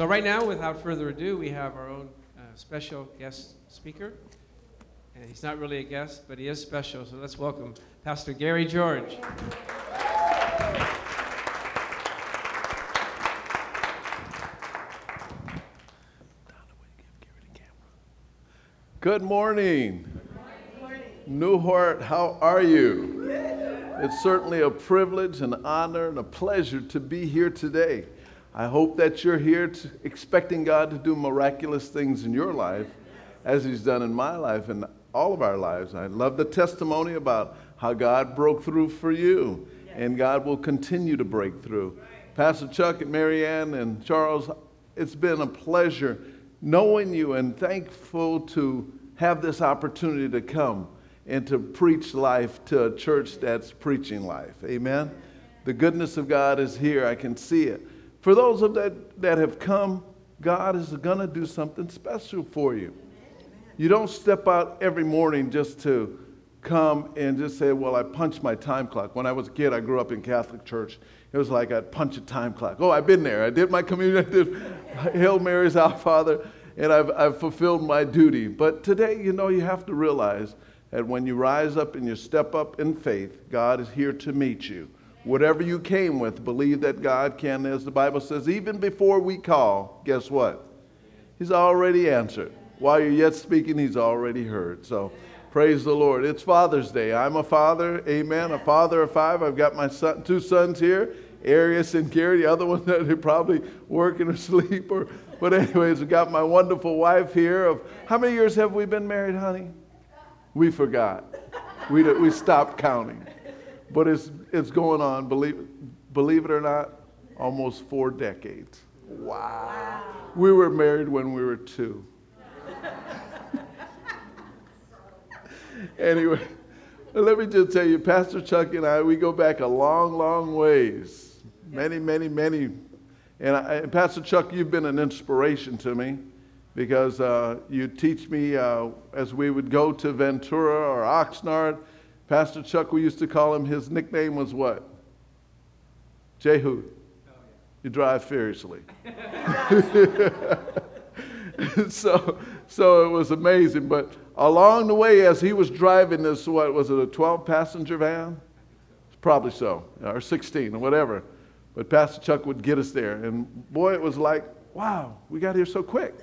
So, right now, without further ado, we have our own uh, special guest speaker. And he's not really a guest, but he is special. So, let's welcome Pastor Gary George. Good morning. Newhart, how are you? It's certainly a privilege, an honor, and a pleasure to be here today. I hope that you're here to, expecting God to do miraculous things in your life as He's done in my life and all of our lives. I love the testimony about how God broke through for you, and God will continue to break through. Pastor Chuck and Marianne and Charles, it's been a pleasure knowing you and thankful to have this opportunity to come and to preach life to a church that's preaching life. Amen. The goodness of God is here. I can see it. For those of that that have come, God is going to do something special for you. You don't step out every morning just to come and just say, Well, I punched my time clock. When I was a kid, I grew up in Catholic church. It was like I'd punch a time clock. Oh, I've been there. I did my communion, I did Hail Mary's Our Father, and I've, I've fulfilled my duty. But today, you know, you have to realize that when you rise up and you step up in faith, God is here to meet you. Whatever you came with, believe that God can, as the Bible says, even before we call, guess what? He's already answered. While you're yet speaking, He's already heard. So praise the Lord. It's Father's Day. I'm a father, amen, a father of five. I've got my son, two sons here, Arius and Gary. The other one that are probably working or asleep. Or, but anyways, I've got my wonderful wife here. Of how many years have we been married, honey? We forgot. We, we stopped counting. But it's, it's going on, believe, believe it or not, almost four decades. Wow. We were married when we were two. anyway, let me just tell you, Pastor Chuck and I, we go back a long, long ways. Many, many, many. And, I, and Pastor Chuck, you've been an inspiration to me because uh, you teach me uh, as we would go to Ventura or Oxnard. Pastor Chuck, we used to call him, his nickname was what? Jehu. Oh, you drive furiously. so, so it was amazing. But along the way, as he was driving this, what was it, a 12 passenger van? Probably so, or 16, or whatever. But Pastor Chuck would get us there. And boy, it was like, wow, we got here so quick.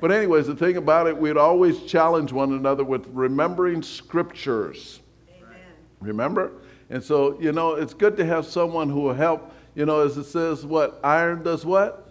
But, anyways, the thing about it, we'd always challenge one another with remembering scriptures. Amen. Remember? And so, you know, it's good to have someone who will help. You know, as it says, what? Iron does what?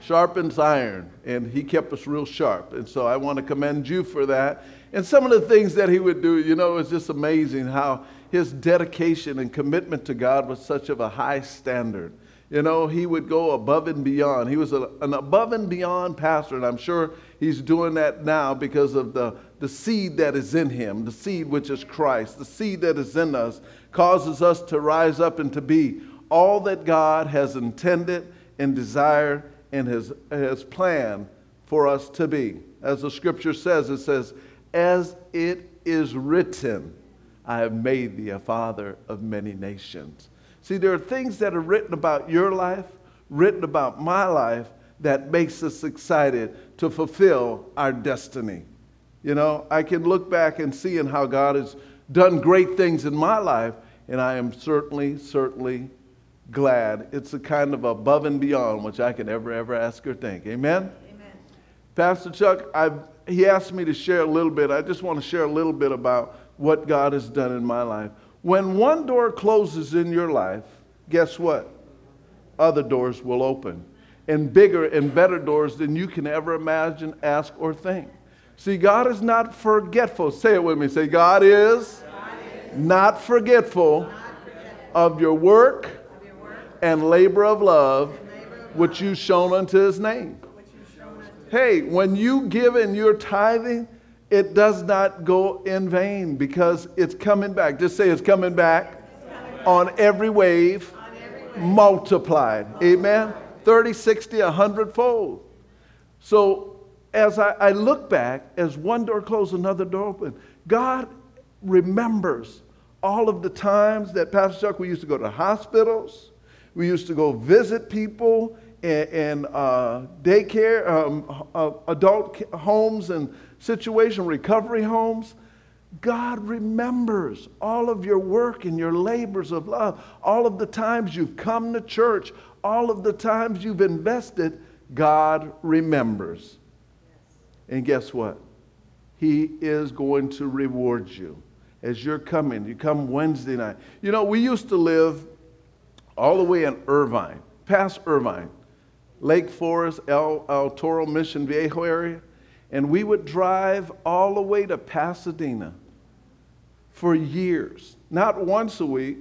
Sharpens iron. And he kept us real sharp. And so I want to commend you for that. And some of the things that he would do, you know, it's just amazing how his dedication and commitment to God was such of a high standard. You know, he would go above and beyond. He was a, an above and beyond pastor, and I'm sure he's doing that now because of the, the seed that is in him, the seed which is Christ, the seed that is in us, causes us to rise up and to be all that God has intended and desired and has, has planned for us to be. As the scripture says, it says, As it is written, I have made thee a father of many nations. See, there are things that are written about your life, written about my life, that makes us excited to fulfill our destiny. You know, I can look back and see in how God has done great things in my life, and I am certainly, certainly glad. It's a kind of above and beyond which I can ever, ever ask or think. Amen? Amen. Pastor Chuck, I've, he asked me to share a little bit. I just want to share a little bit about what God has done in my life. When one door closes in your life, guess what? Other doors will open. And bigger and better doors than you can ever imagine, ask, or think. See, God is not forgetful. Say it with me. Say, God is, God is not, forgetful not forgetful of your work, of your work and labor of love, labor of which you've shown unto his name. Hey, when you give in your tithing, it does not go in vain because it's coming back. Just say it's coming back, it's coming back. on every wave, on every wave. multiplied. Amen. 30, 60, 100 fold. So as I, I look back, as one door closed, another door opened, God remembers all of the times that Pastor Chuck, we used to go to hospitals, we used to go visit people and, and uh, daycare, um, uh, adult homes and situation recovery homes. God remembers all of your work and your labors of love, all of the times you've come to church, all of the times you've invested. God remembers. And guess what? He is going to reward you as you're coming. You come Wednesday night. You know, we used to live all the way in Irvine, past Irvine, Lake Forest, El, El Toro, Mission Viejo area. And we would drive all the way to Pasadena for years, not once a week,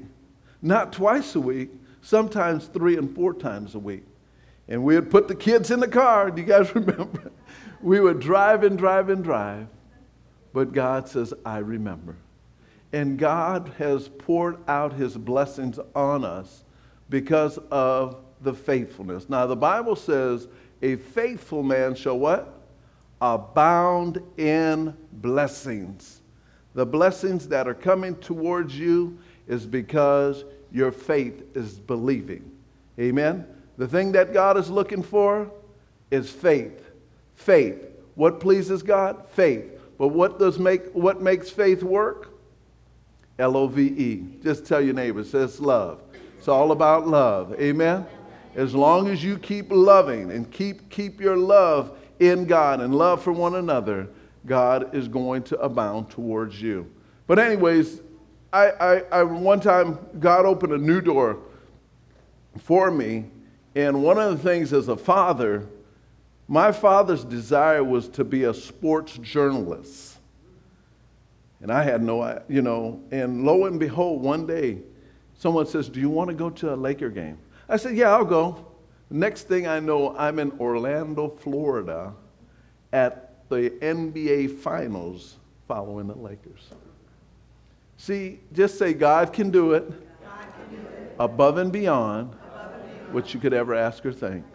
not twice a week, sometimes three and four times a week. And we would put the kids in the car. Do you guys remember? We would drive and drive and drive. But God says, I remember. And God has poured out his blessings on us because of the faithfulness. Now, the Bible says, a faithful man shall what? Abound in blessings. The blessings that are coming towards you is because your faith is believing. Amen? The thing that God is looking for is faith. Faith. What pleases God? Faith. But what does make what makes faith work? L O V E. Just tell your neighbors. it says love. It's all about love. Amen. As long as you keep loving and keep keep your love in God and love for one another, God is going to abound towards you. But anyways, I, I, I one time God opened a new door for me, and one of the things as a father, my father's desire was to be a sports journalist. And I had no, you know, and lo and behold, one day, someone says, Do you want to go to a Laker game? I said, Yeah, I'll go. Next thing I know, I'm in Orlando, Florida at the NBA Finals following the Lakers. See, just say, God can do it, can do it. Above, and beyond, above and beyond what you could ever ask or think.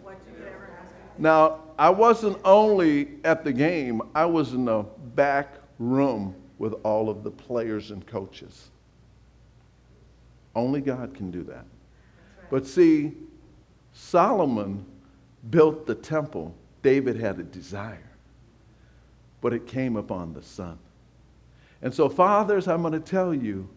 Now, I wasn't only at the game, I was in the back room with all of the players and coaches. Only God can do that. Right. But see, Solomon built the temple. David had a desire, but it came upon the son. And so, fathers, I'm going to tell you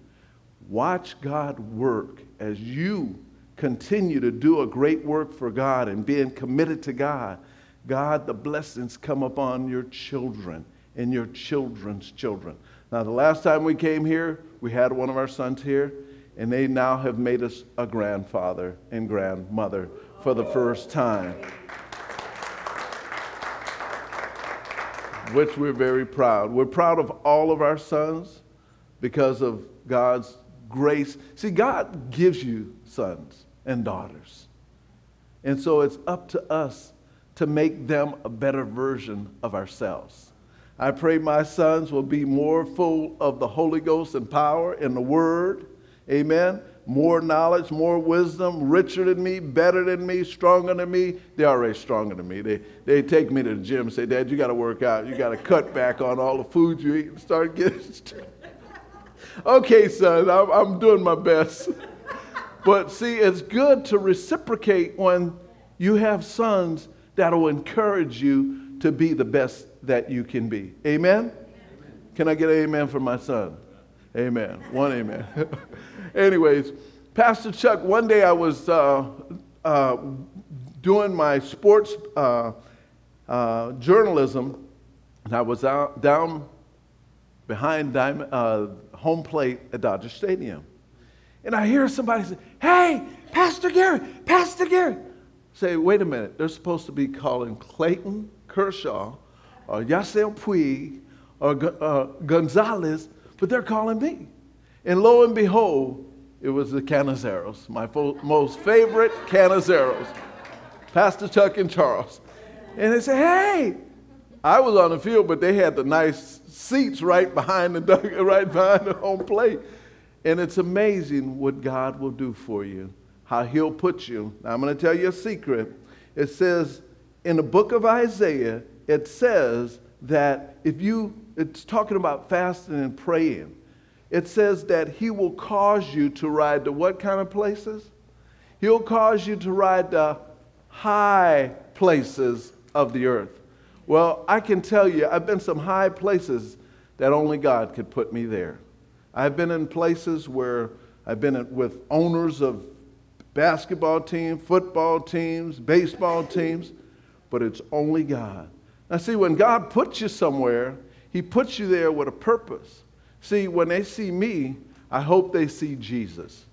watch God work as you continue to do a great work for God and being committed to God. God, the blessings come upon your children and your children's children. Now, the last time we came here, we had one of our sons here, and they now have made us a grandfather and grandmother for the first time. Which we're very proud. We're proud of all of our sons because of God's grace. See, God gives you sons and daughters. And so it's up to us to make them a better version of ourselves. I pray my sons will be more full of the Holy Ghost and power in the Word. Amen. More knowledge, more wisdom, richer than me, better than me, stronger than me. They're already stronger than me. They, they take me to the gym and say, Dad, you got to work out. You got to cut back on all the food you eat and start getting. okay, son, I'm, I'm doing my best. but see, it's good to reciprocate when you have sons that will encourage you to be the best that you can be. Amen? amen. Can I get an amen for my son? Amen. One amen. Anyways, Pastor Chuck, one day I was uh, uh, doing my sports uh, uh journalism, and I was out, down behind Diamond, uh, home plate at Dodger Stadium. And I hear somebody say, Hey, Pastor Gary, Pastor Gary. Say, wait a minute, they're supposed to be calling Clayton Kershaw or Yasiel Puig or uh, Gonzalez, but they're calling me. And lo and behold, it was the Canizaros, my fo- most favorite Canizaros, Pastor Chuck and Charles. And they say, hey, I was on the field, but they had the nice seats right behind the right behind the home plate. And it's amazing what God will do for you how he'll put you. Now, I'm going to tell you a secret. It says in the book of Isaiah, it says that if you, it's talking about fasting and praying. It says that he will cause you to ride to what kind of places? He'll cause you to ride to high places of the earth. Well, I can tell you, I've been some high places that only God could put me there. I've been in places where I've been with owners of basketball teams, football teams, baseball teams, but it's only God. Now, see, when God puts you somewhere, He puts you there with a purpose. See, when they see me, I hope they see Jesus.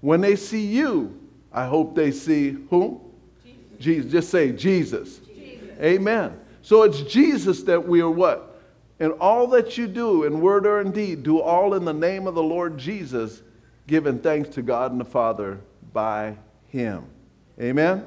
When they see you, I hope they see whom? Jesus. Jesus. Just say Jesus. Jesus. Amen. So it's Jesus that we are what? And all that you do in word or in deed, do all in the name of the Lord Jesus, giving thanks to God and the Father by Him. Amen?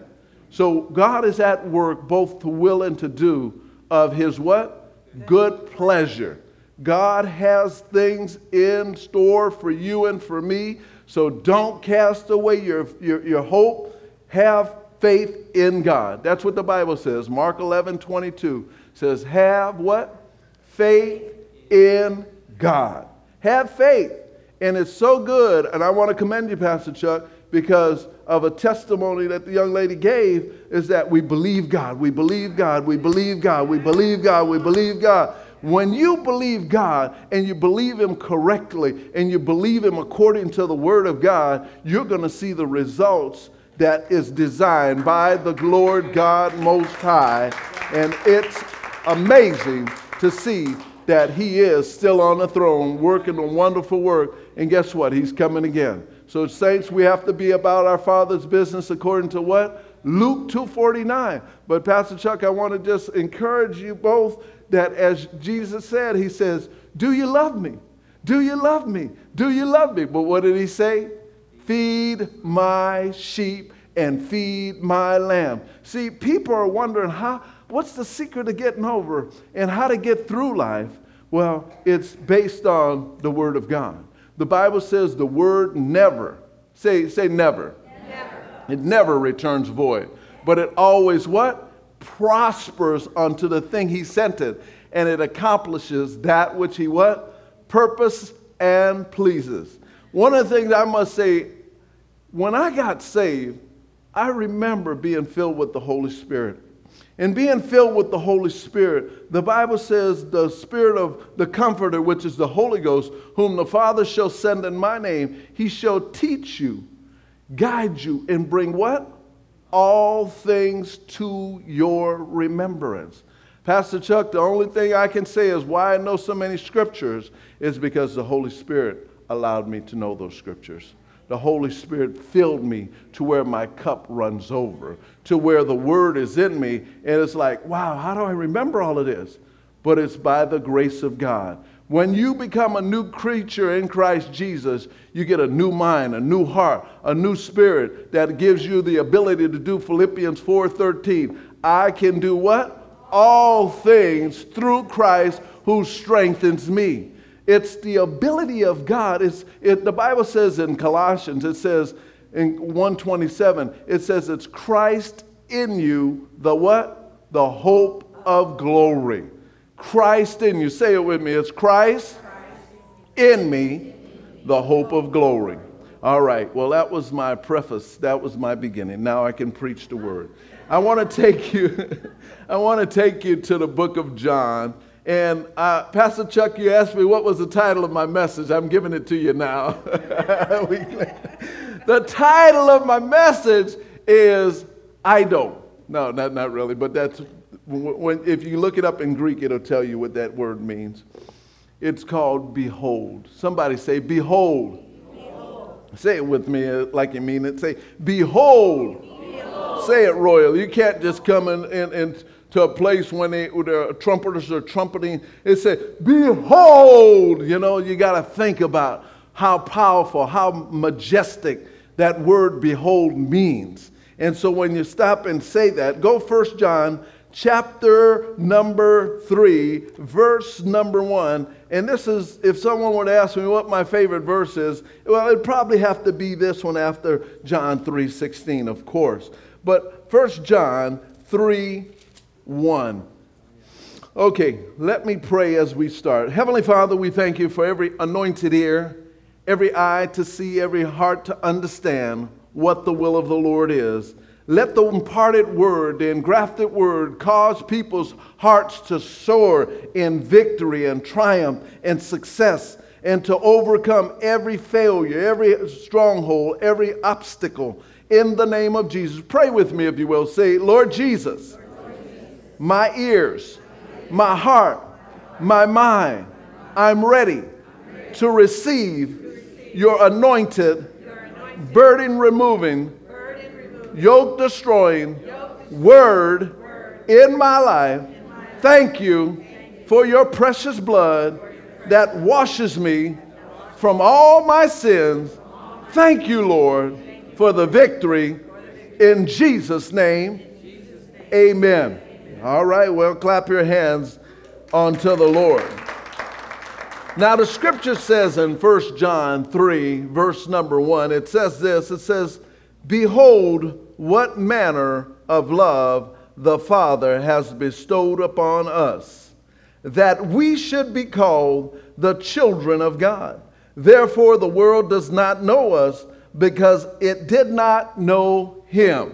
So God is at work both to will and to do of His what? Good pleasure. God has things in store for you and for me. So don't cast away your, your, your hope. Have faith in God. That's what the Bible says. Mark 11, 22 says, Have what? Faith in God. Have faith. And it's so good. And I want to commend you, Pastor Chuck, because of a testimony that the young lady gave is that we believe God, we believe God, we believe God, we believe God, we believe God. When you believe God and you believe Him correctly and you believe Him according to the Word of God, you're going to see the results that is designed by the Lord God Most High. And it's amazing to see that He is still on the throne working a wonderful work. And guess what? He's coming again. So, saints, we have to be about our Father's business according to what? Luke 2:49. But Pastor Chuck, I want to just encourage you both that as Jesus said, he says, "Do you love me? Do you love me? Do you love me?" But what did he say? Feed my sheep and feed my lamb. See, people are wondering how what's the secret of getting over and how to get through life? Well, it's based on the word of God. The Bible says the word never. Say say never. Never. It never returns void. But it always what? prospers unto the thing he sent it, and it accomplishes that which he what? Purpose and pleases. One of the things I must say, when I got saved, I remember being filled with the Holy Spirit. And being filled with the Holy Spirit, the Bible says, the Spirit of the Comforter, which is the Holy Ghost, whom the Father shall send in my name, he shall teach you, guide you, and bring what? all things to your remembrance. Pastor Chuck, the only thing I can say is why I know so many scriptures is because the Holy Spirit allowed me to know those scriptures. The Holy Spirit filled me to where my cup runs over, to where the word is in me. And it's like, wow, how do I remember all of this? But it's by the grace of God. When you become a new creature in Christ Jesus, you get a new mind, a new heart, a new spirit that gives you the ability to do Philippians 4:13. I can do what? All things through Christ who strengthens me. It's the ability of God. It's, it, the Bible says in Colossians, it says in 127, it says it's Christ in you, the what? The hope of glory. Christ in you. Say it with me. It's Christ in me, the hope of glory. All right. Well, that was my preface. That was my beginning. Now I can preach the word. I want to take you. I want to take you to the book of John. And uh, Pastor Chuck, you asked me what was the title of my message. I'm giving it to you now. the title of my message is I don't. No, not, not really, but that's when, if you look it up in Greek, it'll tell you what that word means. It's called behold. Somebody say, behold. behold. Say it with me uh, like you mean it. Say, behold. behold. Say it royal. You can't just come in, in, in to a place when they, the trumpeters are trumpeting. It says, behold. You know, you got to think about how powerful, how majestic that word behold means. And so when you stop and say that, go First John chapter number 3, verse number 1. And this is, if someone were to ask me what my favorite verse is, well, it'd probably have to be this one after John 3 16, of course. But First John 3 1. Okay, let me pray as we start. Heavenly Father, we thank you for every anointed ear, every eye to see, every heart to understand what the will of the Lord is. Let the imparted word, the engrafted word, cause people's hearts to soar in victory and triumph and success and to overcome every failure, every stronghold, every obstacle in the name of Jesus. Pray with me, if you will. Say, Lord Jesus, my ears, my heart, my mind, I'm ready to receive your anointed, burden removing, yoke destroying word in my life. Thank you for your precious blood that washes me from all my sins. Thank you, Lord, for the victory in Jesus' name. Amen. All right, well, clap your hands unto the Lord. Now, the scripture says in 1 John 3, verse number 1, it says this it says, Behold, what manner of love the Father has bestowed upon us, that we should be called the children of God. Therefore, the world does not know us because it did not know Him.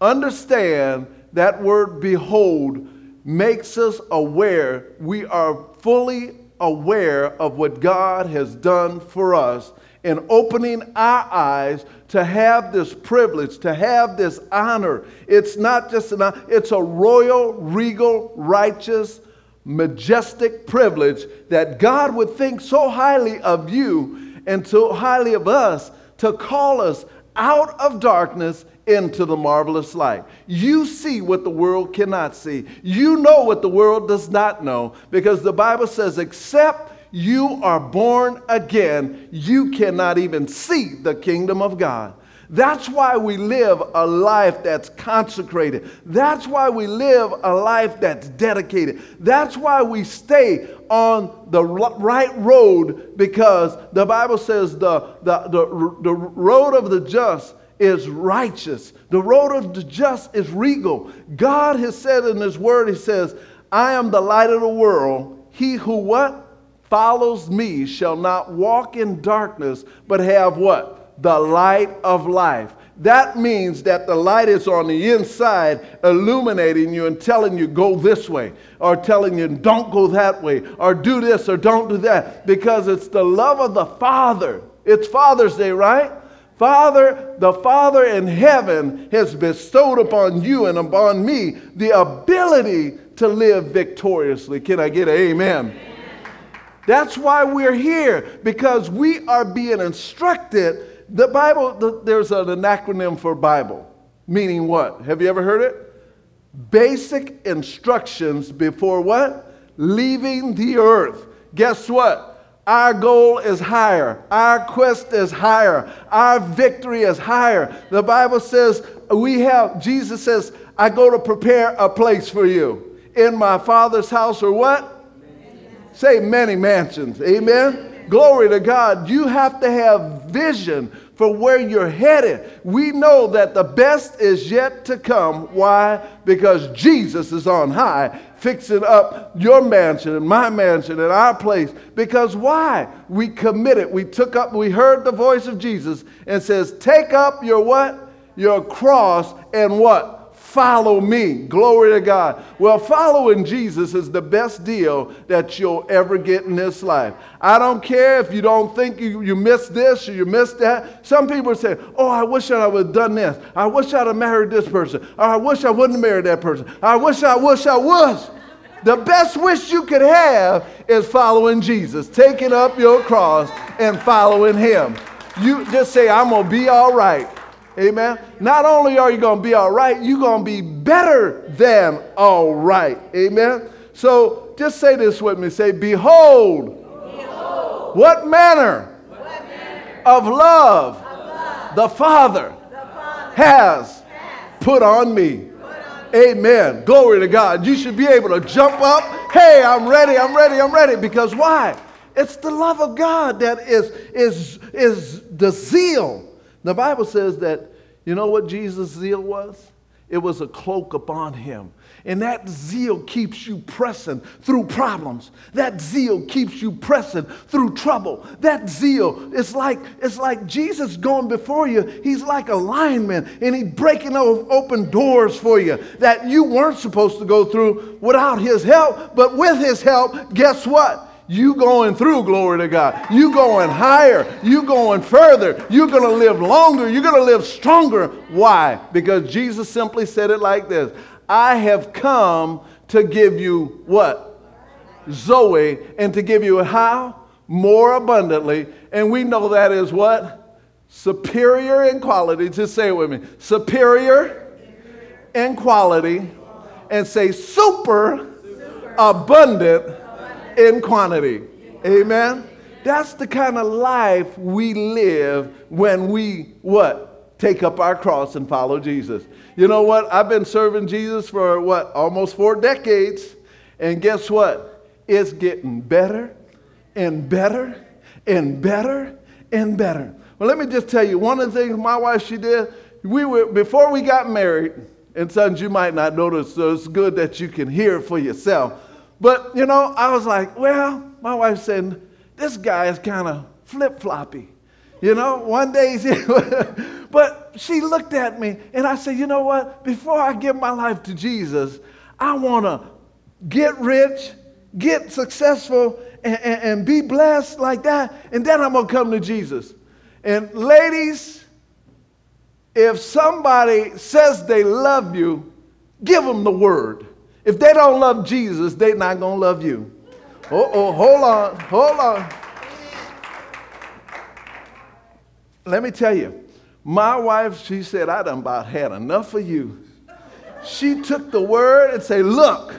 Understand that word behold makes us aware, we are fully aware of what God has done for us in opening our eyes to have this privilege, to have this honor. It's not just an it's a royal, regal, righteous, majestic privilege that God would think so highly of you and so highly of us to call us out of darkness into the marvelous light. You see what the world cannot see. You know what the world does not know because the Bible says, except you are born again, you cannot even see the kingdom of God. That's why we live a life that's consecrated. That's why we live a life that's dedicated. That's why we stay on the right road because the Bible says the, the, the, the road of the just is righteous. The road of the just is regal. God has said in his word, he says, I am the light of the world. He who what? Follows me shall not walk in darkness, but have what? The light of life. That means that the light is on the inside, illuminating you and telling you, go this way, or telling you, don't go that way, or do this, or don't do that, because it's the love of the Father. It's Father's Day, right? Father, the Father in heaven has bestowed upon you and upon me the ability to live victoriously. Can I get an amen? amen? That's why we're here, because we are being instructed. The Bible, the, there's an acronym for Bible, meaning what? Have you ever heard it? Basic instructions before what? Leaving the earth. Guess what? Our goal is higher. Our quest is higher. Our victory is higher. The Bible says we have, Jesus says, I go to prepare a place for you. In my Father's house or what? Say many mansions. Amen? Amen. Glory to God. You have to have vision for where you're headed. We know that the best is yet to come. Why? Because Jesus is on high fixing up your mansion and my mansion and our place. Because why? We committed. We took up, we heard the voice of Jesus and says, Take up your what? Your cross and what? Follow me. Glory to God. Well, following Jesus is the best deal that you'll ever get in this life. I don't care if you don't think you, you missed this or you missed that. Some people say, Oh, I wish I would have done this. I wish I'd have married this person. Or I wish I wouldn't have married that person. I wish I wish I was. The best wish you could have is following Jesus, taking up your cross and following Him. You just say, I'm going to be all right. Amen. Not only are you going to be all right, you're going to be better than all right. Amen. So just say this with me. Say, Behold, Behold what, manner what manner of love, of love the, Father the Father has, has put on me. Amen. Glory to God. You should be able to jump up. Hey, I'm ready. I'm ready. I'm ready. Because why? It's the love of God that is, is, is the zeal the Bible says that, you know what Jesus' zeal was? it was a cloak upon him. And that zeal keeps you pressing through problems. That zeal keeps you pressing through trouble. That zeal, it's like, it's like Jesus going before you. He's like a lineman and he's breaking open doors for you that you weren't supposed to go through without his help. But with his help, guess what? You going through, glory to God. You going higher. You going further. You're going to live longer. You're going to live stronger. Why? Because Jesus simply said it like this I have come to give you what? Zoe, and to give you how? More abundantly. And we know that is what? Superior in quality. Just say it with me. Superior in quality. And say super abundant in quantity. Amen. That's the kind of life we live when we what? Take up our cross and follow Jesus. You know what? I've been serving Jesus for what? Almost four decades. And guess what? It's getting better and better and better and better. Well, let me just tell you one of the things my wife she did. We were before we got married, and sons, you might not notice, so it's good that you can hear for yourself. But you know, I was like, well, my wife said, this guy is kind of flip floppy. You know, one day, but she looked at me and I said, you know what? Before I give my life to Jesus, I want to get rich, get successful, and, and, and, be blessed like that. And then I'm going to come to Jesus. And ladies, if somebody says they love you, give them the word. If they don't love Jesus, they're not going to love you. Oh, oh, hold on, hold on. Let me tell you, my wife, she said, I done about had enough of you. She took the word and said, Look,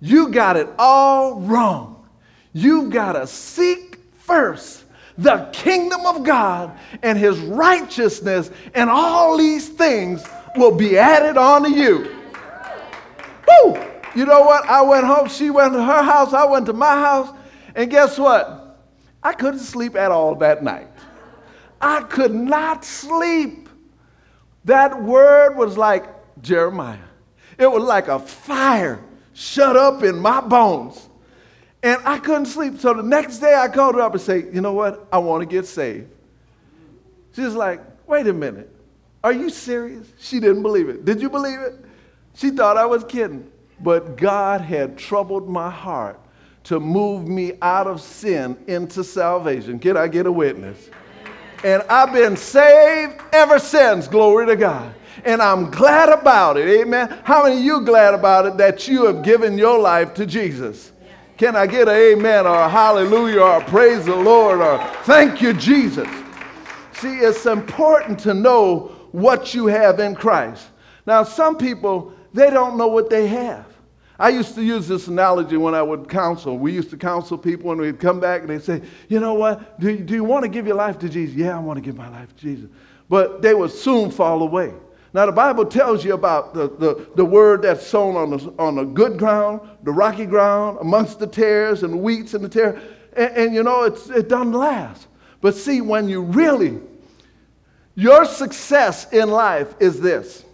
you got it all wrong. You've got to seek first the kingdom of God and his righteousness, and all these things will be added onto you. Woo! You know what? I went home, she went to her house, I went to my house, and guess what? I couldn't sleep at all that night. I could not sleep. That word was like Jeremiah. It was like a fire shut up in my bones. And I couldn't sleep. So the next day I called her up and said, You know what? I want to get saved. She's like, Wait a minute. Are you serious? She didn't believe it. Did you believe it? She thought I was kidding. But God had troubled my heart to move me out of sin into salvation. Can I get a witness? And I've been saved ever since. Glory to God. And I'm glad about it. Amen. How many of you glad about it that you have given your life to Jesus? Can I get an amen or a hallelujah or a praise the Lord or thank you, Jesus? See, it's important to know what you have in Christ. Now, some people, they don't know what they have. I used to use this analogy when I would counsel. We used to counsel people and we'd come back and they'd say, You know what? Do, do you want to give your life to Jesus? Yeah, I want to give my life to Jesus. But they would soon fall away. Now, the Bible tells you about the, the, the word that's sown on the, on the good ground, the rocky ground, amongst the tares and the wheats and the tares. And, and you know, it's, it doesn't last. But see, when you really, your success in life is this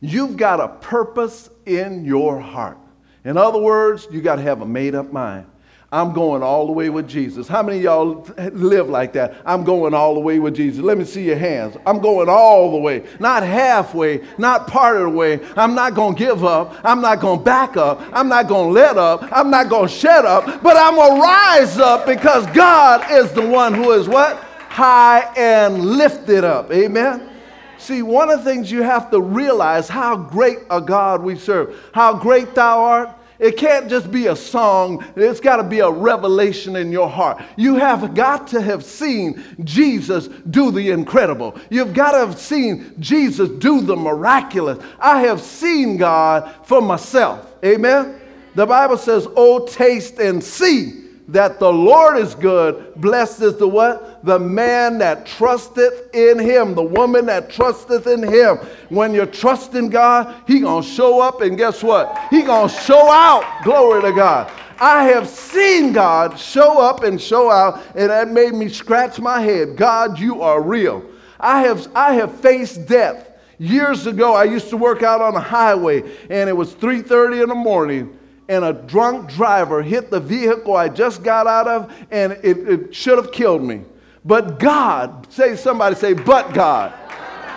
You've got a purpose in your heart. In other words, you got to have a made up mind. I'm going all the way with Jesus. How many y'all live like that? I'm going all the way with Jesus. Let me see your hands. I'm going all the way, not halfway, not part of the way. I'm not going to give up. I'm not going to back up. I'm not going to let up. I'm not going to shut up, but I'm going to rise up because God is the one who is what? High and lifted up. Amen. See, one of the things you have to realize how great a God we serve, how great thou art. It can't just be a song, it's got to be a revelation in your heart. You have got to have seen Jesus do the incredible. You've got to have seen Jesus do the miraculous. I have seen God for myself. Amen? The Bible says, Oh, taste and see that the Lord is good. Blessed is the what? The man that trusteth in him, the woman that trusteth in him. When you trust in God, he going to show up and guess what? He going to show out. Glory to God. I have seen God show up and show out, and that made me scratch my head. God, you are real. I have, I have faced death Years ago, I used to work out on a highway, and it was 3:30 in the morning, and a drunk driver hit the vehicle I just got out of, and it, it should have killed me. But God, say somebody say, but God.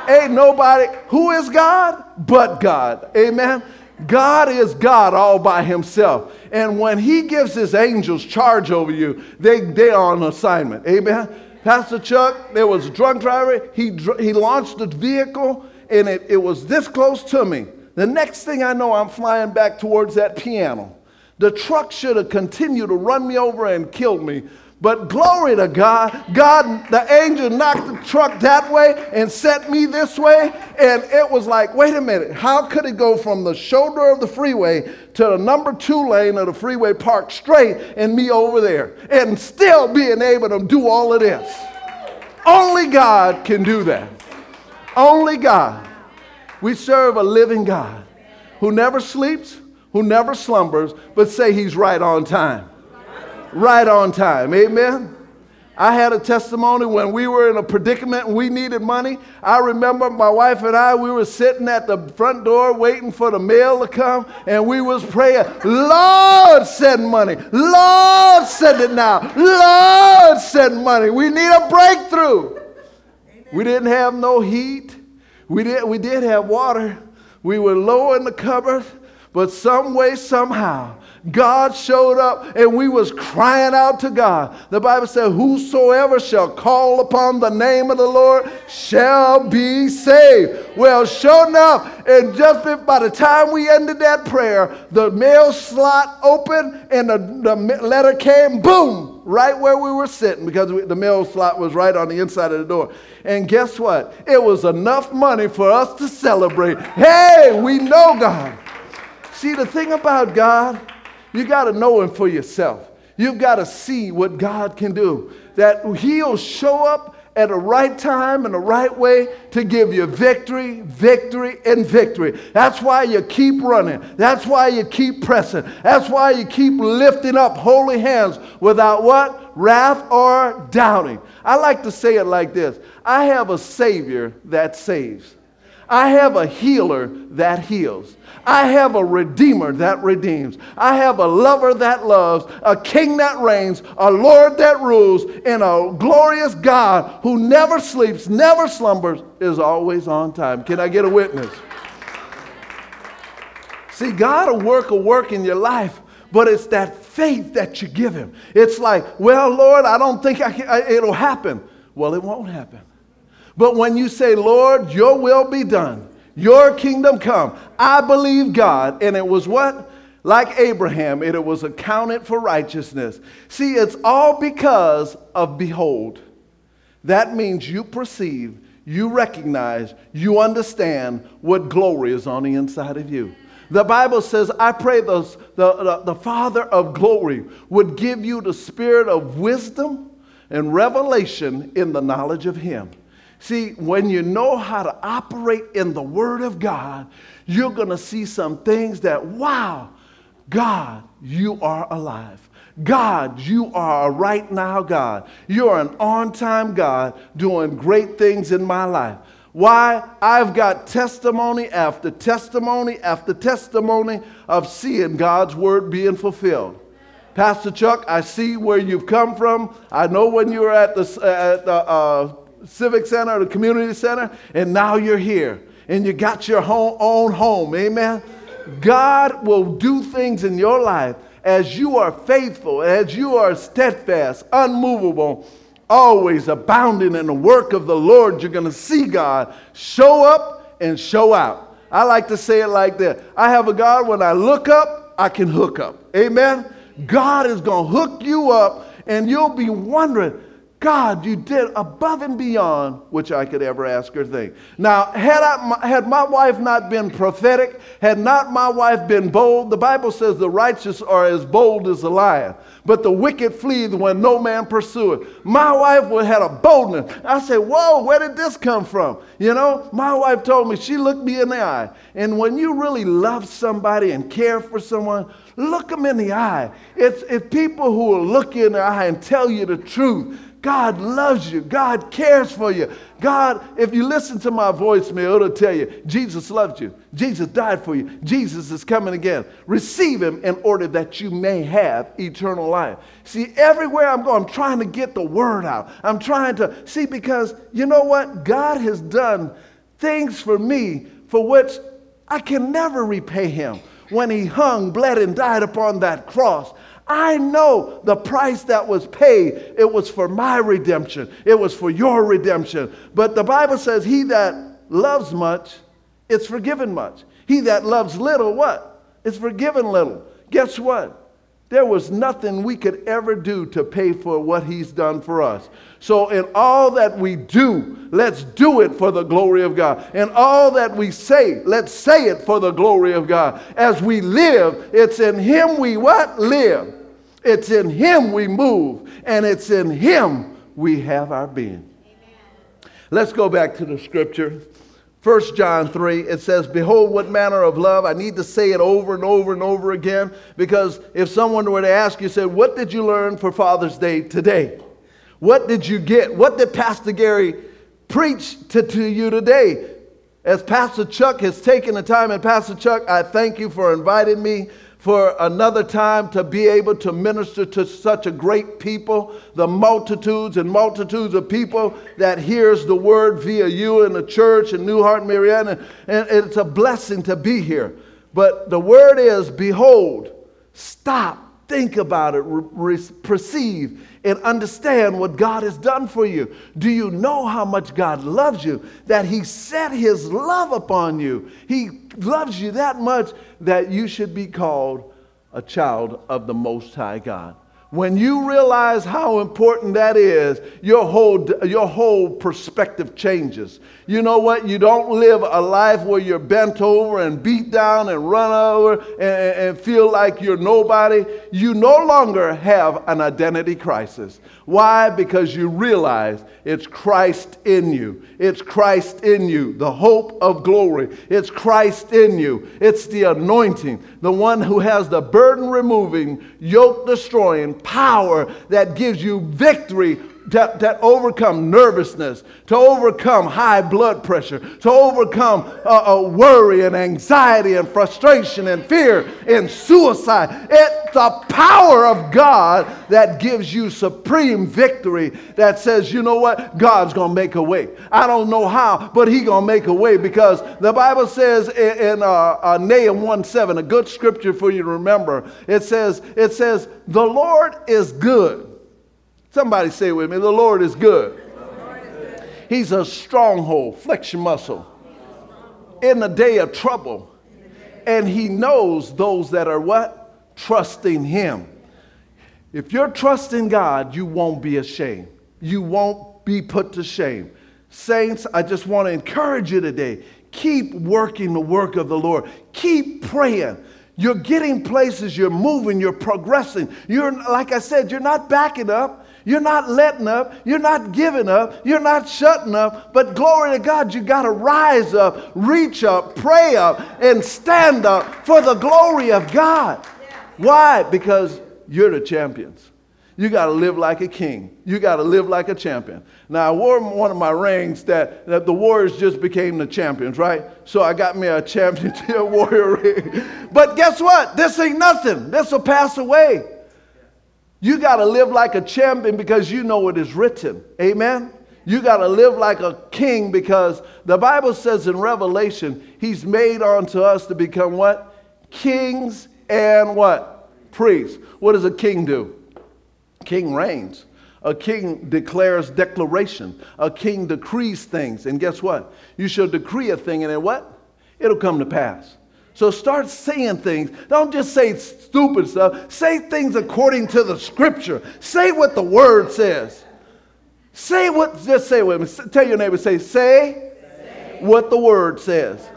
Ain't nobody, who is God? But God. Amen. God is God all by himself. And when he gives his angels charge over you, they, they are on assignment. Amen. Pastor Chuck, there was a drunk driver. He, he launched the vehicle and it, it was this close to me. The next thing I know, I'm flying back towards that piano. The truck should have continued to run me over and killed me. But glory to God, God, the angel knocked the truck that way and set me this way. And it was like, wait a minute, how could it go from the shoulder of the freeway to the number two lane of the freeway park straight and me over there and still being able to do all of this? Only God can do that. Only God. We serve a living God who never sleeps, who never slumbers, but say he's right on time. Right on time. Amen. I had a testimony when we were in a predicament and we needed money. I remember my wife and I, we were sitting at the front door waiting for the mail to come and we was praying, Lord, send money. Lord, send it now. Lord, send money. We need a breakthrough. Amen. We didn't have no heat. We did, we did have water. We were low in the cupboard, but some way, somehow, God showed up and we was crying out to God. The Bible said, Whosoever shall call upon the name of the Lord shall be saved. Well, sure enough, and just by the time we ended that prayer, the mail slot opened and the, the letter came, boom, right where we were sitting because we, the mail slot was right on the inside of the door. And guess what? It was enough money for us to celebrate. Hey, we know God. See, the thing about God, you got to know Him for yourself. You've got to see what God can do. That He'll show up at the right time and the right way to give you victory, victory, and victory. That's why you keep running. That's why you keep pressing. That's why you keep lifting up holy hands without what? Wrath or doubting. I like to say it like this I have a Savior that saves, I have a healer that heals. I have a redeemer that redeems. I have a lover that loves, a king that reigns, a Lord that rules, and a glorious God who never sleeps, never slumbers, is always on time. Can I get a witness? See, God will work a work in your life, but it's that faith that you give Him. It's like, well, Lord, I don't think I can, I, it'll happen. Well, it won't happen. But when you say, Lord, your will be done, your kingdom come. I believe God. And it was what? Like Abraham, it was accounted for righteousness. See, it's all because of behold. That means you perceive, you recognize, you understand what glory is on the inside of you. The Bible says, I pray the, the, the, Father of glory would give you the spirit of wisdom and revelation in the knowledge of Him. See, when you know how to operate in the Word of God, you're going to see some things that, wow, God, you are alive. God, you are a right now God. You're an on time God doing great things in my life. Why? I've got testimony after testimony after testimony of seeing God's word being fulfilled. Pastor Chuck, I see where you've come from. I know when you were at the, uh, civic center, the community center, and now you're here and you got your home, own home. Amen. God will do things in your life as you are faithful, as you are steadfast, unmovable, always abounding in the work of the Lord. You're going to see God show up and show out. I like to say it like that I have a God, when I look up, I can hook up. Amen. God is going to hook you up, and you'll be wondering, God, you did above and beyond which I could ever ask or think. Now, had, I, had my wife not been prophetic, had not my wife been bold, the Bible says the righteous are as bold as a lion, but the wicked flee when no man pursueth. My wife would had a boldness. I said, Whoa, where did this come from? You know, my wife told me, she looked me in the eye. And when you really love somebody and care for someone, look them in the eye. It's, it's people who will look you in the eye and tell you the truth God loves you. God cares for you. God, if you listen to my voicemail, it'll tell you Jesus loved you. Jesus died for you. Jesus is coming again. Receive him in order that you may have eternal life. See, everywhere I'm going, I'm trying to get the word out. I'm trying to see because you know what? God has done things for me for which I can never repay him. When he hung, bled, and died upon that cross, I know the price that was paid, it was for my redemption, it was for your redemption. But the Bible says, He that loves much is forgiven much. He that loves little, what? Is forgiven little. Guess what? There was nothing we could ever do to pay for what he's done for us. So, in all that we do, let's do it for the glory of God. In all that we say, let's say it for the glory of God. As we live, it's in him we what? Live. It's in Him we move, and it's in Him we have our being. Amen. Let's go back to the scripture. 1 John 3, it says, Behold, what manner of love. I need to say it over and over and over again because if someone were to ask you, said, What did you learn for Father's Day today? What did you get? What did Pastor Gary preach to, to you today? As Pastor Chuck has taken the time, and Pastor Chuck, I thank you for inviting me for another time to be able to minister to such a great people, the multitudes and multitudes of people that hears the word via you in the church in New Heart, Marietta. And it's a blessing to be here. But the word is, behold, stop think about it, re- perceive, and understand what God has done for you. Do you know how much God loves you? That He set His love upon you. He loves you that much that you should be called a child of the Most High God. When you realize how important that is, your whole, your whole perspective changes. You know what? You don't live a life where you're bent over and beat down and run over and, and feel like you're nobody. You no longer have an identity crisis. Why? Because you realize it's Christ in you. It's Christ in you, the hope of glory. It's Christ in you. It's the anointing, the one who has the burden removing, yoke destroying power that gives you victory that, that overcome nervousness, to overcome high blood pressure, to overcome uh, uh, worry and anxiety and frustration and fear and suicide. It's the power of God that gives you supreme victory that says, you know what? God's going to make a way. I don't know how, but He's going to make a way because the Bible says in, in uh, uh, Nahum 1 7, a good scripture for you to remember, it says, it says, the Lord is good Somebody say with me, the Lord is good. He's a stronghold, flexion muscle in the day of trouble. And he knows those that are what? Trusting him. If you're trusting God, you won't be ashamed. You won't be put to shame. Saints, I just want to encourage you today. Keep working the work of the Lord. Keep praying. You're getting places, you're moving, you're progressing. You're, like I said, you're not backing up. You're not letting up. You're not giving up. You're not shutting up. But glory to God, you got to rise up, reach up, pray up, and stand up for the glory of God. Why? Because you're the champions. You got to live like a king. You got to live like a champion. Now, I wore one of my rings that, that the Warriors just became the champions, right? So I got me a championship warrior ring. But guess what? This ain't nothing. This will pass away. You got to live like a champion because you know it is written. Amen? You got to live like a king because the Bible says in Revelation, He's made unto us to become what? Kings and what? Priests. What does a king do? King reigns. A king declares declaration. A king decrees things. And guess what? You shall decree a thing and it what? It'll come to pass. So start saying things. Don't just say stupid stuff. Say things according to the scripture. Say what the word says. Say what, just say with me. Tell your neighbor, say, say, say. what the word says.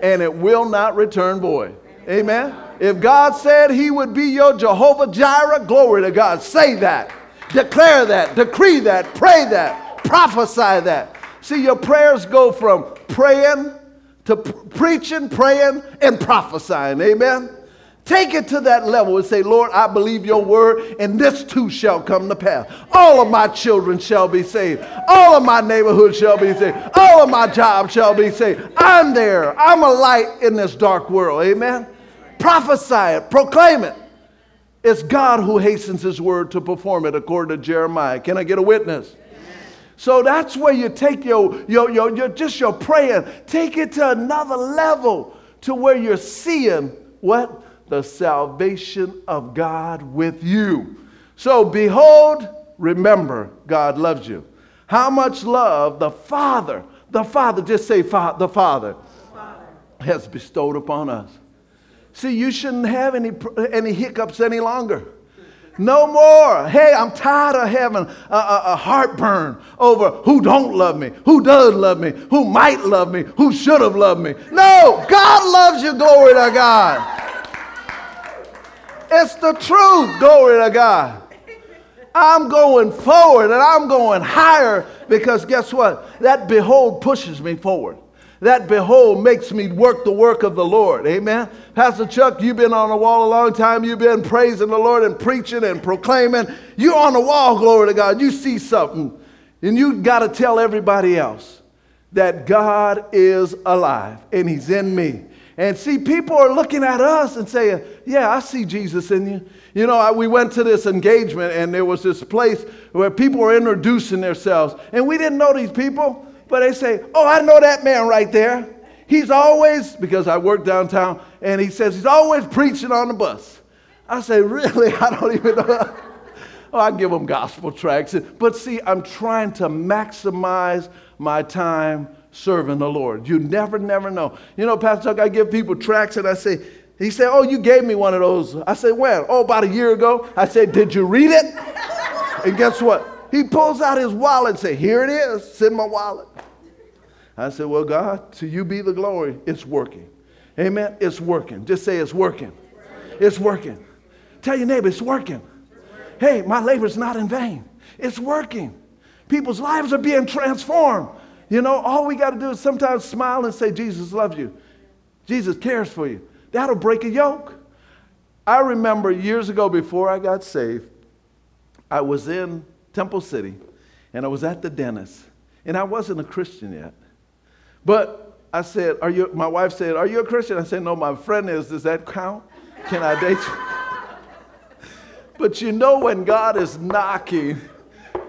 And it will not return void. Amen. If God said he would be your Jehovah Jireh, glory to God. Say that. Declare that. Decree that. Pray that. Prophesy that. See, your prayers go from praying to preaching, praying, and prophesying. Amen. Take it to that level and say, Lord, I believe your word, and this too shall come to pass. All of my children shall be saved. All of my neighborhood shall be saved. All of my jobs shall be saved. I'm there. I'm a light in this dark world. Amen. Prophesy it, proclaim it. It's God who hastens his word to perform it, according to Jeremiah. Can I get a witness? So that's where you take your, your, your, your, just your praying, take it to another level to where you're seeing what? The salvation of God with you. So behold, remember, God loves you. How much love the Father, the Father, just say fa- the Father, Father, has bestowed upon us. See, you shouldn't have any, any hiccups any longer. No more. Hey, I'm tired of having a, a, a, heartburn over who don't love me, who does love me, who might love me, who should have loved me. No, God loves you. Glory to God. It's the truth. Glory to God. I'm going forward and I'm going higher because guess what? That behold pushes me forward that behold makes me work the work of the Lord. Amen. Pastor Chuck, you've been on the wall a long time. You've been praising the Lord and preaching and proclaiming. You're on the wall, glory to God. You see something, and you got to tell everybody else that God is alive and He's in me. And see, people are looking at us and saying, Yeah, I see Jesus in you. You know, I, we went to this engagement, and there was this place where people were introducing themselves, and we didn't know these people. But they say, Oh, I know that man right there. He's always, because I work downtown, and he says he's always preaching on the bus. I say, Really? I don't even know. oh, I give them gospel tracts. But see, I'm trying to maximize my time serving the Lord. You never, never know. You know, Pastor Chuck, I give people tracts and I say, he said, Oh, you gave me one of those. I said, When? Oh, about a year ago. I said, Did you read it? and guess what? He pulls out his wallet and says, Here it is. In my wallet. I said, Well, God, to you be the glory. It's working. Amen. It's working. Just say it's working. It's working. Tell your neighbor it's working. Hey, my labor is not in vain. It's working. People's lives are being transformed. You know, all we got to do is sometimes smile and say, Jesus loves you. Jesus cares for you. That'll break a yoke. I remember years ago before I got saved, I was in Temple City and I was at the dentist. And I wasn't a Christian yet. But I said, Are you, my wife said, Are you a Christian? I said, No, my friend is. Does that count? Can I date you? but you know when God is knocking,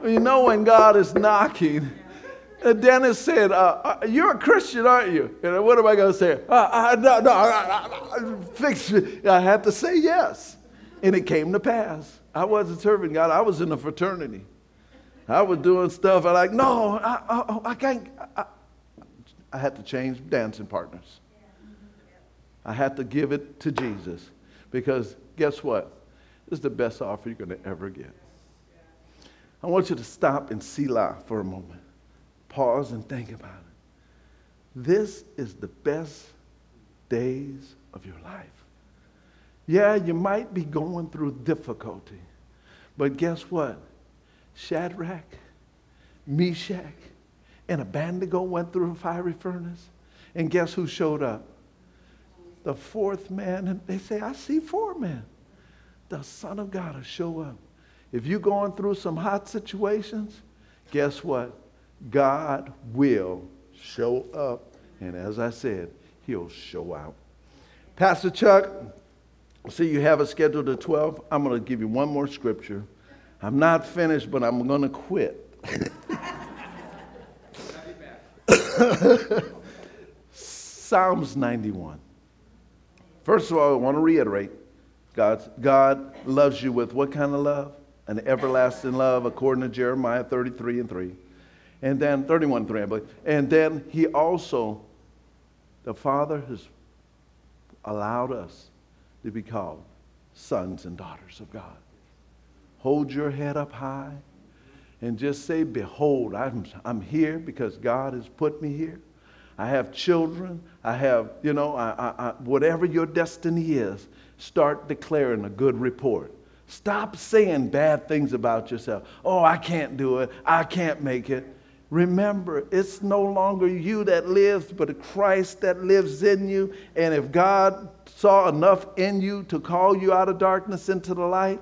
you know when God is knocking. And Dennis said, uh, uh, You're a Christian, aren't you? And what am I going to say? Uh, uh, no, no, uh, fix it. I had to say yes. And it came to pass. I wasn't serving God, I was in a fraternity. I was doing stuff. I like, no, I, I, oh, I can't. I, I had to change dancing partners. I had to give it to Jesus because guess what? This is the best offer you're going to ever get. I want you to stop and see life for a moment. Pause and think about it. This is the best days of your life. Yeah, you might be going through difficulty, but guess what? Shadrach, Meshach, and Abednego went through a fiery furnace. And guess who showed up? The fourth man. And they say, I see four men. The Son of God will show up. If you're going through some hot situations, guess what? God will show up. And as I said, he'll show out. Pastor Chuck, see you have it scheduled at 12. I'm going to give you one more scripture. I'm not finished, but I'm going to quit. Psalms 91. First of all, I want to reiterate God's, God loves you with what kind of love? An everlasting love, according to Jeremiah 33 and 3. And then 31 3, I believe. And then he also, the Father has allowed us to be called sons and daughters of God. Hold your head up high and just say, Behold, I'm, I'm here because God has put me here. I have children. I have, you know, I, I, I, whatever your destiny is, start declaring a good report. Stop saying bad things about yourself. Oh, I can't do it. I can't make it. Remember, it's no longer you that lives, but Christ that lives in you. And if God saw enough in you to call you out of darkness into the light,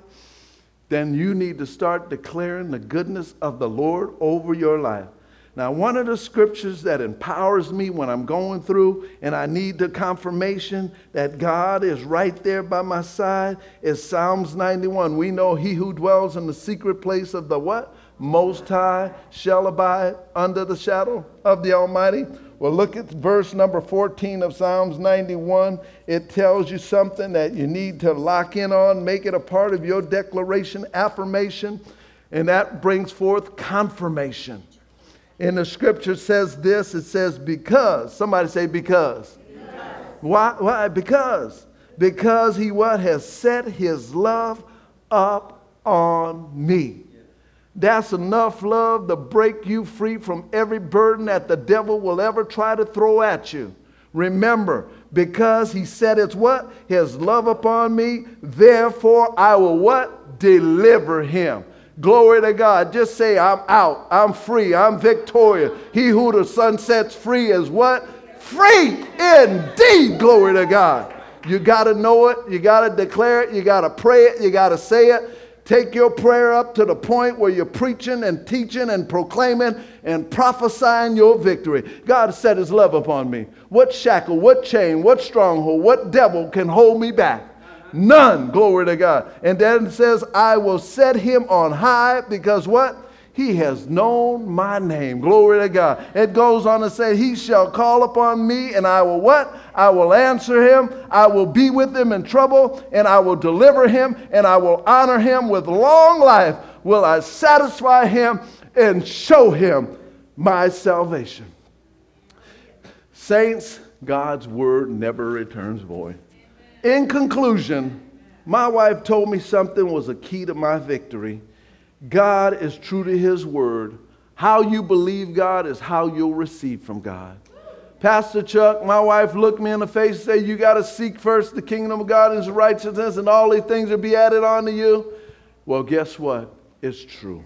then you need to start declaring the goodness of the Lord over your life. Now, one of the scriptures that empowers me when I'm going through and I need the confirmation that God is right there by my side is Psalms 91. We know he who dwells in the secret place of the what? Most High shall abide under the shadow of the Almighty. Well, look at verse number 14 of Psalms 91. It tells you something that you need to lock in on, make it a part of your declaration, affirmation, and that brings forth confirmation. And the scripture says this it says, because. Somebody say, because. because. Why? Why? Because. Because he what? Has set his love up on me. That's enough love to break you free from every burden that the devil will ever try to throw at you. Remember, because he said it's what? His love upon me, therefore I will what? Deliver him. Glory to God. Just say, I'm out. I'm free. I'm victorious. He who the Son sets free is what? Free indeed. Glory to God. You got to know it. You got to declare it. You got to pray it. You got to say it. Take your prayer up to the point where you're preaching and teaching and proclaiming and prophesying your victory. God set his love upon me. What shackle, what chain, what stronghold, what devil can hold me back? None. Glory to God. And then it says, I will set him on high because what? He has known my name. Glory to God. It goes on to say, He shall call upon me, and I will what? I will answer him. I will be with him in trouble, and I will deliver him, and I will honor him with long life. Will I satisfy him and show him my salvation? Saints, God's word never returns void. In conclusion, my wife told me something was a key to my victory God is true to his word. How you believe God is how you'll receive from God. Pastor Chuck, my wife looked me in the face and said, You got to seek first the kingdom of God and his righteousness, and all these things will be added on to you. Well, guess what? It's true.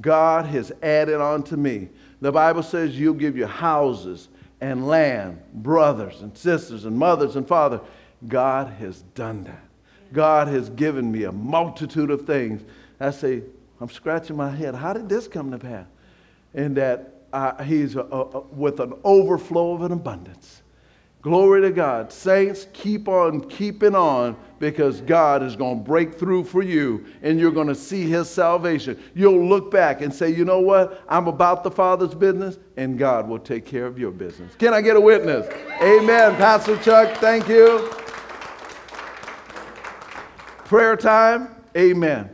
God has added on to me. The Bible says you'll give you houses and land, brothers and sisters and mothers and fathers. God has done that. God has given me a multitude of things. I say, I'm scratching my head. How did this come to pass? And that he's a, a, with an overflow of an abundance. Glory to God. Saints, keep on keeping on because God is going to break through for you and you're going to see his salvation. You'll look back and say, you know what? I'm about the Father's business and God will take care of your business. Can I get a witness? Amen. Pastor Chuck, thank you. Prayer time. Amen.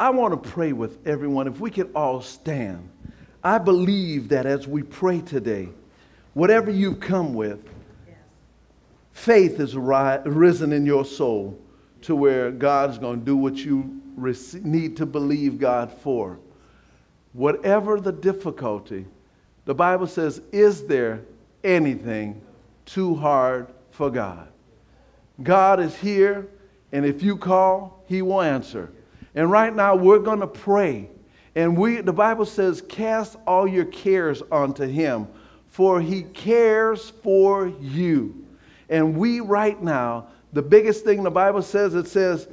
I want to pray with everyone. If we could all stand. I believe that as we pray today, whatever you've come with, faith has risen in your soul to where God's going to do what you need to believe God for. Whatever the difficulty, the Bible says, Is there anything too hard for God? God is here, and if you call, He will answer. And right now we're going to pray. And we the Bible says cast all your cares onto him for he cares for you. And we right now the biggest thing the Bible says it says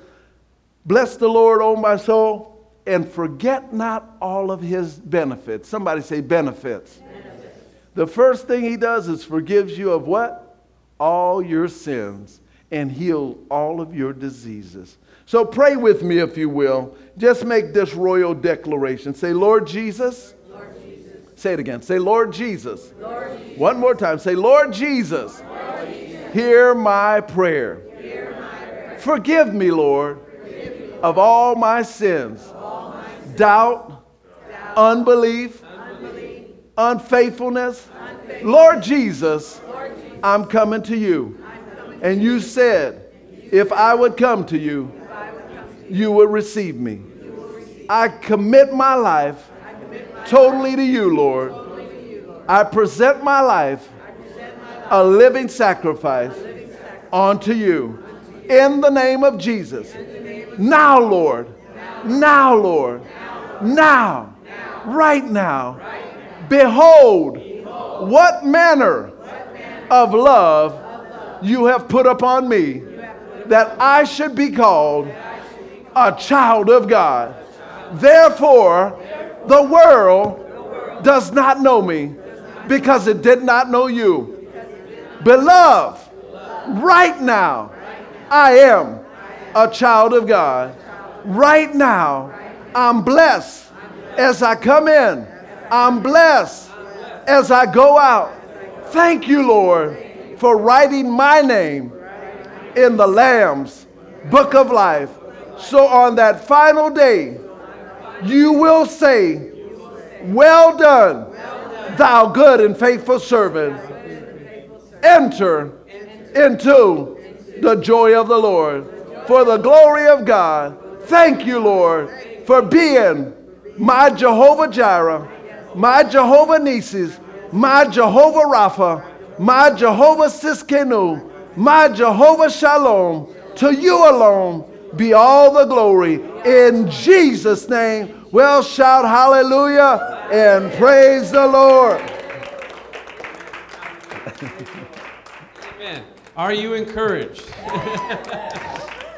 bless the Lord O my soul and forget not all of his benefits. Somebody say benefits. benefits. The first thing he does is forgives you of what? All your sins and heal all of your diseases. So pray with me, if you will. Just make this royal declaration. Say, Lord Jesus. Lord Jesus. Say it again. Say, Lord Jesus. Lord Jesus. One more time. Say, Lord Jesus. Lord Jesus. Hear, my prayer. Forgive me, Lord, of all my sins. Doubt, unbelief, unfaithfulness. Lord, Jesus, I'm coming to you. And you said, if I would come to you, you will receive me. I commit my life totally to you, Lord. I present my life a living sacrifice unto you in the name of Jesus. Now, Lord. Now, Lord. Now. Right now. Behold, what manner of love you have put upon me, that I should be called a child of God. Therefore, the world does not know me because it did not know you. Beloved, right now, I am a child of God. Right now, I'm blessed as I come in. I'm blessed as I go out. Thank you, Lord, for writing my name in the Lamb's book of life. So on that final day, you will say, Well done, thou good and faithful servant. Enter into the joy of the Lord. For the glory of God, thank you, Lord, for being my Jehovah Jireh, my Jehovah Nissi, my Jehovah Rapha, my Jehovah Tsidkenu, my Jehovah Shalom. To you alone be all the glory. In Jesus' name, well, shout hallelujah and praise the Lord. Amen. Are you encouraged?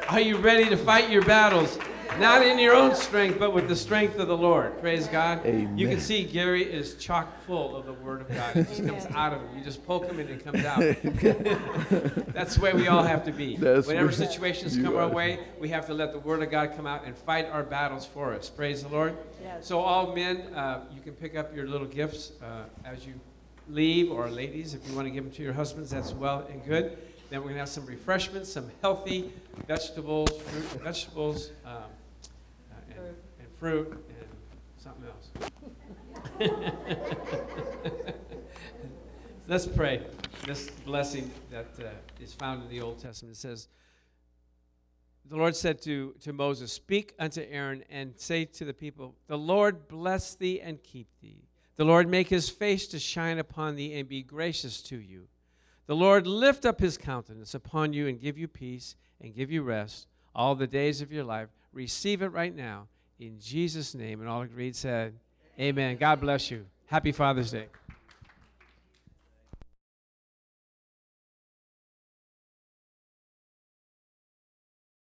Are you ready to fight your battles? Not in your own strength, but with the strength of the Lord. Praise God. Amen. You can see Gary is chock full of the Word of God. It just comes out of him. You just poke him and it comes out. That's the way we all have to be. That's Whatever situations You come our way, we have to let the Word of God come out and fight our battles for us. Praise the Lord. Yes. So, all men, uh, you can pick up your little gifts uh, as you leave, or ladies, if you want to give them to your husbands, that's well and good. Then we're going to have some refreshments, some healthy vegetables, fruit, and vegetables, um, and, Fruit. and something else. Let's pray. This blessing that uh, is found in the Old Testament it says, the Lord said to, to Moses, Speak unto Aaron and say to the people, The Lord bless thee and keep thee. The Lord make his face to shine upon thee and be gracious to you. The Lord lift up his countenance upon you and give you peace and give you rest all the days of your life. Receive it right now in Jesus' name. And all agreed said, Amen. God bless you. Happy Father's Day.